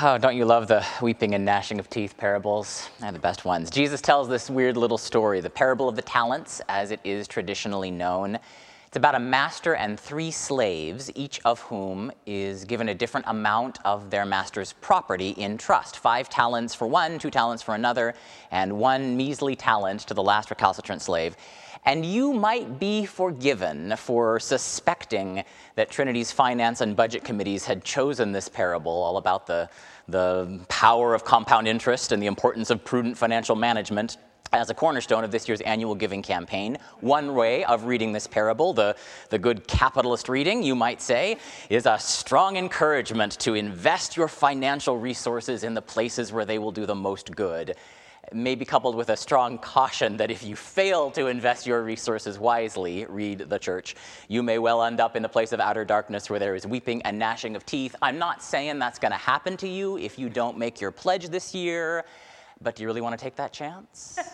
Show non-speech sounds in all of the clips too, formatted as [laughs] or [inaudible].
Oh, don't you love the weeping and gnashing of teeth parables? They're the best ones. Jesus tells this weird little story, the parable of the talents, as it is traditionally known. It's about a master and three slaves, each of whom is given a different amount of their master's property in trust five talents for one, two talents for another, and one measly talent to the last recalcitrant slave. And you might be forgiven for suspecting that Trinity's finance and budget committees had chosen this parable, all about the, the power of compound interest and the importance of prudent financial management, as a cornerstone of this year's annual giving campaign. One way of reading this parable, the, the good capitalist reading, you might say, is a strong encouragement to invest your financial resources in the places where they will do the most good. Maybe coupled with a strong caution that if you fail to invest your resources wisely, read the church, you may well end up in the place of outer darkness where there is weeping and gnashing of teeth. I'm not saying that's going to happen to you if you don't make your pledge this year. But do you really want to take that chance? [laughs]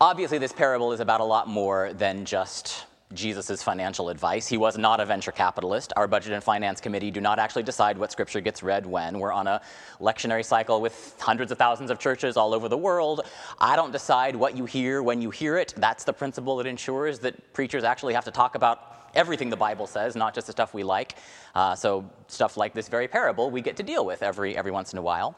Obviously, this parable is about a lot more than just Jesus' financial advice. He was not a venture capitalist. Our Budget and Finance Committee do not actually decide what scripture gets read when. We're on a lectionary cycle with hundreds of thousands of churches all over the world. I don't decide what you hear when you hear it. That's the principle that ensures that preachers actually have to talk about everything the Bible says, not just the stuff we like. Uh, so stuff like this very parable we get to deal with every, every once in a while.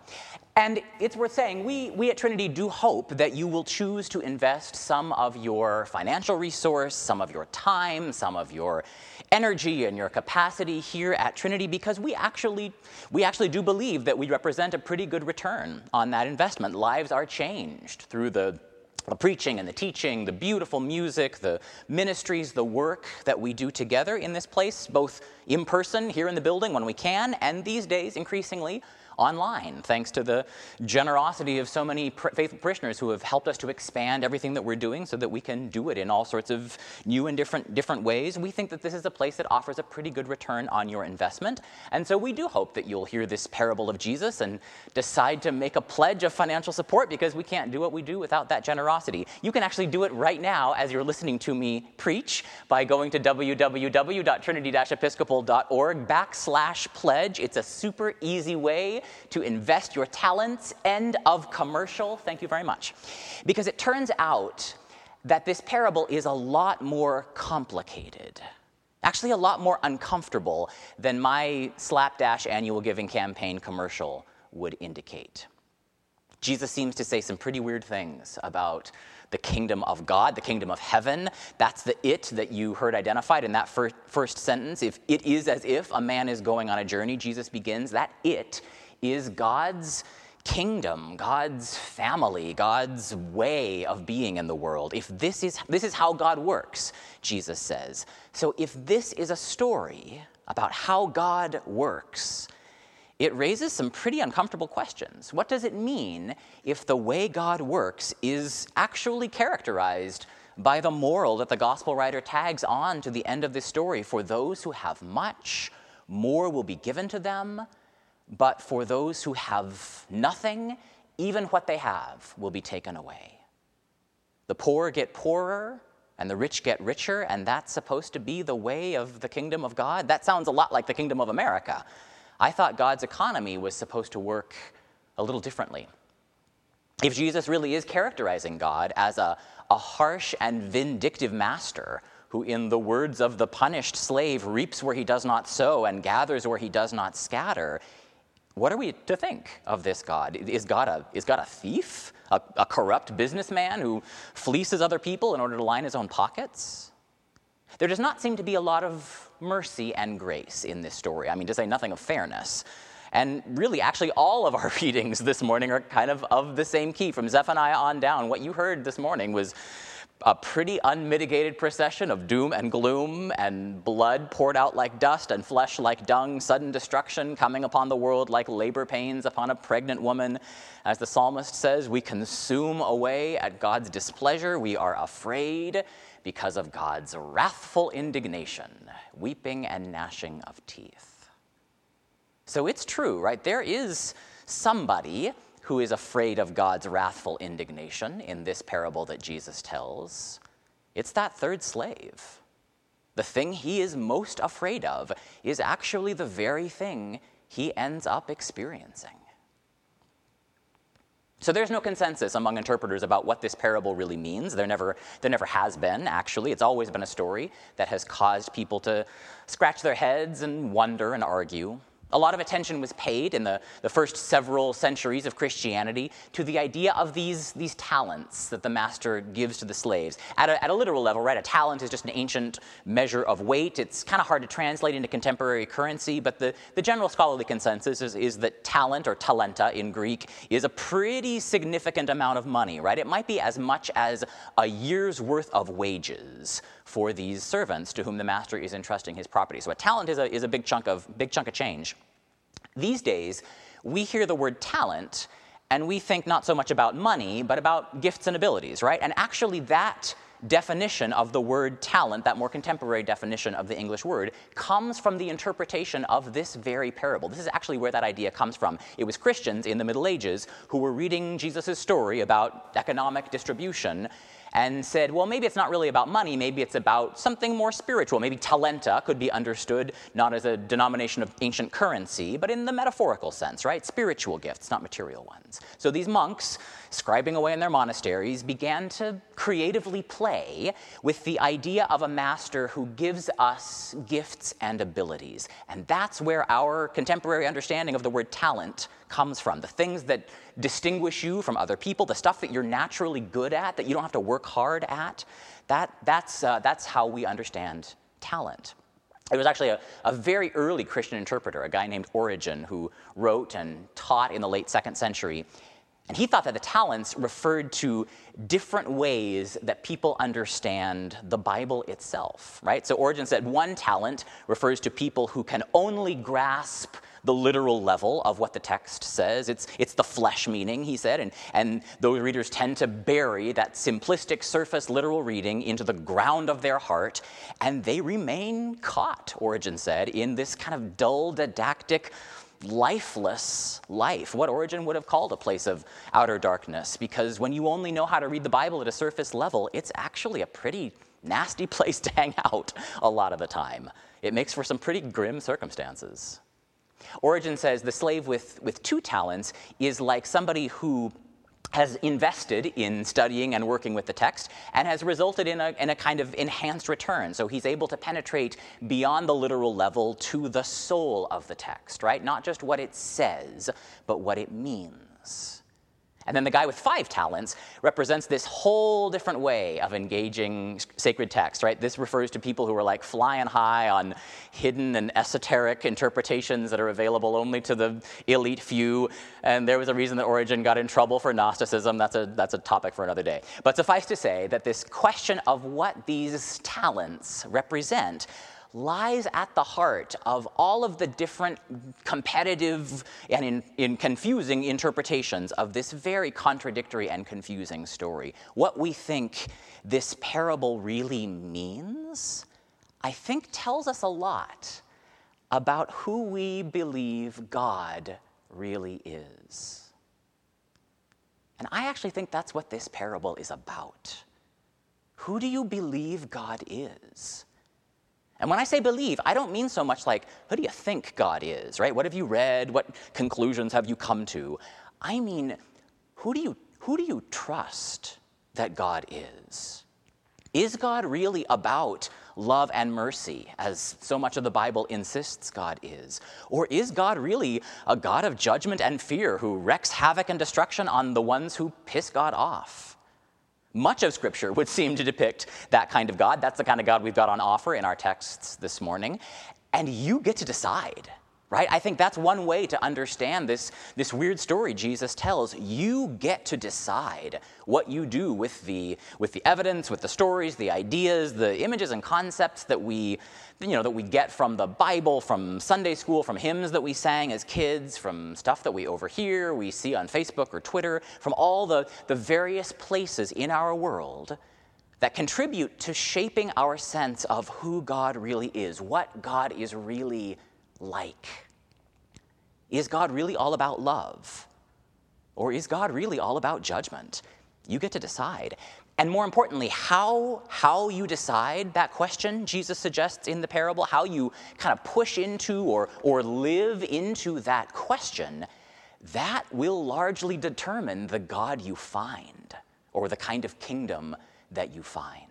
And it's worth saying, we, we at Trinity do hope that you will choose to invest some of your financial resource, some of your time, some of your energy and your capacity here at Trinity because we actually, we actually do believe that we represent a pretty good return on that investment. Lives are changed through the the preaching and the teaching, the beautiful music, the ministries, the work that we do together in this place, both in person here in the building when we can, and these days increasingly online, thanks to the generosity of so many faithful parishioners who have helped us to expand everything that we're doing so that we can do it in all sorts of new and different, different ways. We think that this is a place that offers a pretty good return on your investment. And so we do hope that you'll hear this parable of Jesus and decide to make a pledge of financial support because we can't do what we do without that generosity. You can actually do it right now as you're listening to me preach by going to www.trinity-episcopal.org backslash pledge. It's a super easy way to invest your talents. End of commercial. Thank you very much. Because it turns out that this parable is a lot more complicated. Actually, a lot more uncomfortable than my slapdash annual giving campaign commercial would indicate. Jesus seems to say some pretty weird things about the kingdom of God, the kingdom of heaven. That's the it that you heard identified in that first, first sentence. If it is as if a man is going on a journey, Jesus begins, that it is God's kingdom, God's family, God's way of being in the world. If this is this is how God works, Jesus says. So if this is a story about how God works, it raises some pretty uncomfortable questions. What does it mean if the way God works is actually characterized by the moral that the gospel writer tags on to the end of this story? For those who have much, more will be given to them but for those who have nothing, even what they have will be taken away. The poor get poorer, and the rich get richer, and that's supposed to be the way of the kingdom of God? That sounds a lot like the kingdom of America. I thought God's economy was supposed to work a little differently. If Jesus really is characterizing God as a, a harsh and vindictive master who, in the words of the punished slave, reaps where he does not sow and gathers where he does not scatter, what are we to think of this God? Is God a, is God a thief? A, a corrupt businessman who fleeces other people in order to line his own pockets? There does not seem to be a lot of mercy and grace in this story. I mean, to say nothing of fairness. And really, actually, all of our [laughs] readings this morning are kind of of the same key. From Zephaniah on down, what you heard this morning was a pretty unmitigated procession of doom and gloom and blood poured out like dust and flesh like dung, sudden destruction coming upon the world like labor pains upon a pregnant woman. As the psalmist says, we consume away at God's displeasure. We are afraid because of God's wrathful indignation, weeping and gnashing of teeth. So it's true, right? There is somebody who is afraid of God's wrathful indignation in this parable that Jesus tells. It's that third slave. The thing he is most afraid of is actually the very thing he ends up experiencing. So there's no consensus among interpreters about what this parable really means. There never, there never has been, actually. It's always been a story that has caused people to scratch their heads and wonder and argue. A lot of attention was paid in the, the first several centuries of Christianity to the idea of these, these talents that the master gives to the slaves. At a, at a literal level, right, a talent is just an ancient measure of weight. It's kind of hard to translate into contemporary currency, but the, the general scholarly consensus is, is that talent, or talenta in Greek, is a pretty significant amount of money, right? It might be as much as a year's worth of wages for these servants to whom the master is entrusting his property. So a talent is a, is a big, chunk of, big chunk of change. These days, we hear the word talent and we think not so much about money, but about gifts and abilities, right? And actually, that definition of the word talent, that more contemporary definition of the English word, comes from the interpretation of this very parable. This is actually where that idea comes from. It was Christians in the Middle Ages who were reading Jesus' story about economic distribution and said, well, maybe it's not really about money, maybe it's about something more spiritual. Maybe talenta could be understood not as a denomination of ancient currency, but in the metaphorical sense, right? Spiritual gifts, not material ones. So these monks, scribing away in their monasteries, began to creatively play with the idea of a master who gives us gifts and abilities. And that's where our contemporary understanding of the word talent comes from. The things that distinguish you from other people, the stuff that you're naturally good at, that you don't have to work hard at, that, that's, uh, that's how we understand talent. It was actually a, a, very early Christian interpreter, a guy named Origen, who wrote and taught in the late second century. And he thought that the talents referred to different ways that people understand the Bible itself, right? So Origen said one talent refers to people who can only grasp the literal level of what the text says. It's, it's the flesh meaning, he said, and, and those readers tend to bury that simplistic surface literal reading into the ground of their heart, and they remain caught, Origen said, in this kind of dull, didactic, lifeless life, what Origen would have called a place of outer darkness, because when you only know how to read the Bible at a surface level, it's actually a pretty nasty [laughs] place to hang out a lot of the time. It makes for some pretty grim circumstances. Origen says the slave with, with two talents is like somebody who has invested in studying and working with the text and has resulted in a, in a kind of enhanced return. So he's able to penetrate beyond the literal level to the soul of the text, right? Not just what it says, but what it means. And then the guy with five talents represents this whole different way of engaging sacred text, right? This refers to people who are like flying high on hidden and esoteric interpretations that are available only to the elite few. And there was a reason that Origen got in trouble for Gnosticism. That's a, that's a topic for another day. But suffice to say that this question of what these talents represent lies at the heart of all of the different competitive and in, in confusing interpretations of this very contradictory and confusing story. What we think this parable really means, I think, tells us a lot about who we believe God really is. And I actually think that's what this parable is about. Who do you believe God is? And when I say believe, I don't mean so much like, who do you think God is, right? What have you read? What conclusions have you come to? I mean, who do you, who do you trust that God is? Is God really about love and mercy, as so much of the Bible insists God is? Or is God really a God of judgment and fear who wreaks havoc and destruction on the ones who piss God off? Much of Scripture would seem to depict that kind of God. That's the kind of God we've got on offer in our texts this morning. And you get to decide, right? I think that's one way to understand this, this weird story Jesus tells. You get to decide what you do with the, with the evidence, with the stories, the ideas, the images and concepts that we, you know, that we get from the Bible, from Sunday school, from hymns that we sang as kids, from stuff that we overhear, we see on Facebook or Twitter, from all the, the various places in our world that contribute to shaping our sense of who God really is, what God is really like. Is God really all about love? Or is God really all about judgment? You get to decide. And more importantly, how, how you decide that question, Jesus suggests in the parable, how you kind of push into or, or live into that question, that will largely determine the God you find or the kind of kingdom that you find.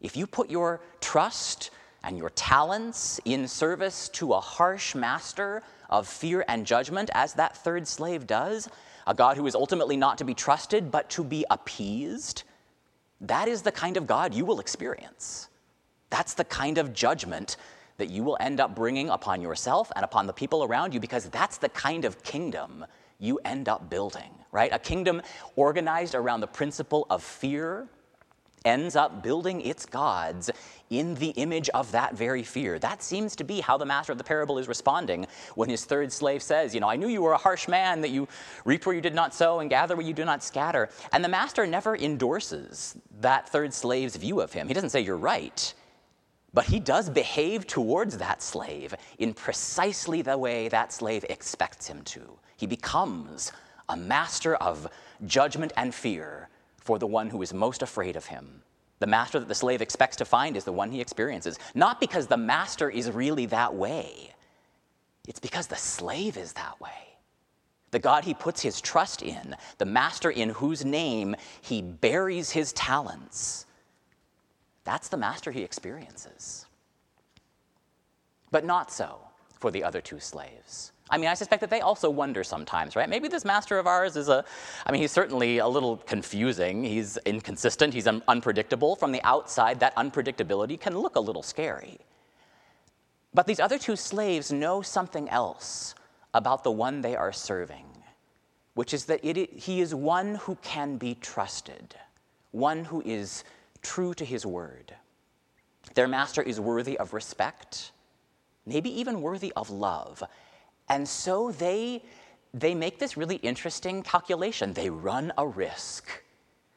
If you put your trust and your talents in service to a harsh master of fear and judgment, as that third slave does, a God who is ultimately not to be trusted but to be appeased, that is the kind of God you will experience. That's the kind of judgment that you will end up bringing upon yourself and upon the people around you because that's the kind of kingdom you end up building, right? A kingdom organized around the principle of fear ends up building its gods in the image of that very fear. That seems to be how the master of the parable is responding when his third slave says, You know, I knew you were a harsh man, that you reap where you did not sow and gather where you do not scatter. And the master never endorses that third slave's view of him. He doesn't say, You're right. But he does behave towards that slave in precisely the way that slave expects him to. He becomes a master of judgment and fear for the one who is most afraid of him. The master that the slave expects to find is the one he experiences, not because the master is really that way, it's because the slave is that way. The God he puts his trust in, the master in whose name he buries his talents, that's the master he experiences. But not so for the other two slaves. I mean, I suspect that they also wonder sometimes, right? Maybe this master of ours is a, I mean, he's certainly a little confusing. He's inconsistent, he's un- unpredictable. From the outside, that unpredictability can look a little scary. But these other two slaves know something else about the one they are serving, which is that it, he is one who can be trusted, one who is true to his word. Their master is worthy of respect, maybe even worthy of love. And so they, they make this really interesting calculation. They run a risk.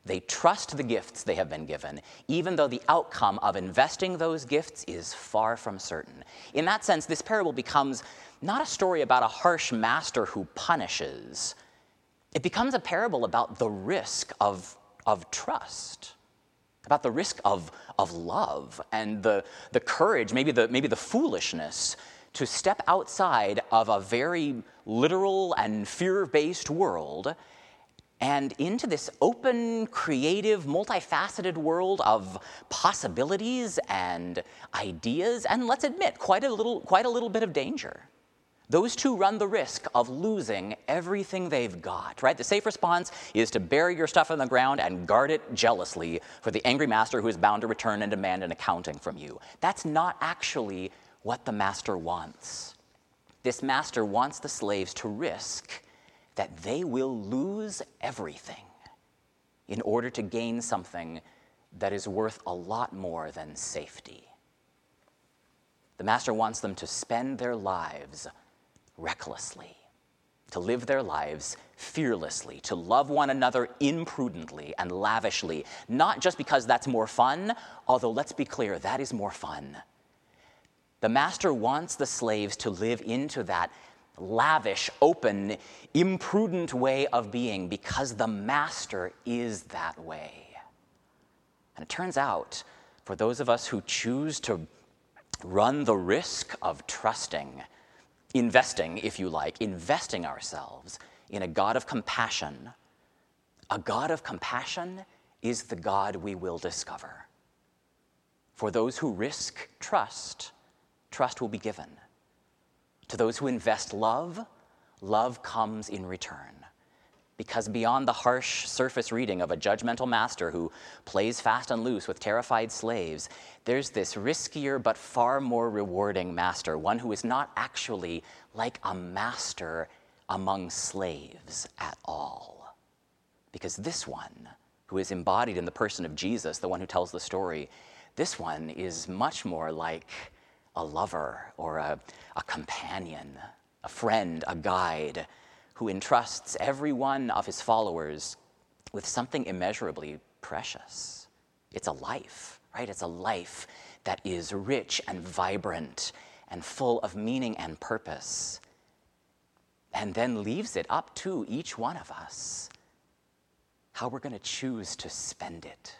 They trust the gifts they have been given, even though the outcome of investing those gifts is far from certain. In that sense, this parable becomes not a story about a harsh master who punishes, it becomes a parable about the risk of, of trust about the risk of, of love and the, the courage, maybe the, maybe the foolishness to step outside of a very literal and fear based world and into this open, creative, multifaceted world of possibilities and ideas, and let's admit, quite a little, quite a little bit of danger those two run the risk of losing everything they've got, right? The safe response is to bury your stuff in the ground and guard it jealously for the angry master who is bound to return and demand an accounting from you. That's not actually what the master wants. This master wants the slaves to risk that they will lose everything in order to gain something that is worth a lot more than safety. The master wants them to spend their lives recklessly, to live their lives fearlessly, to love one another imprudently and lavishly, not just because that's more fun, although let's be clear, that is more fun. The master wants the slaves to live into that lavish, open, imprudent way of being because the master is that way. And it turns out, for those of us who choose to run the risk of trusting, investing, if you like, investing ourselves in a God of compassion, a God of compassion is the God we will discover. For those who risk trust, trust will be given. To those who invest love, love comes in return. Because beyond the harsh surface reading of a judgmental master who plays fast and loose with terrified slaves, there's this riskier but far more rewarding master, one who is not actually like a master among slaves at all. Because this one, who is embodied in the person of Jesus, the one who tells the story, this one is much more like a lover or a, a companion, a friend, a guide who entrusts every one of his followers with something immeasurably precious. It's a life, right? It's a life that is rich and vibrant and full of meaning and purpose, and then leaves it up to each one of us how we're going to choose to spend it.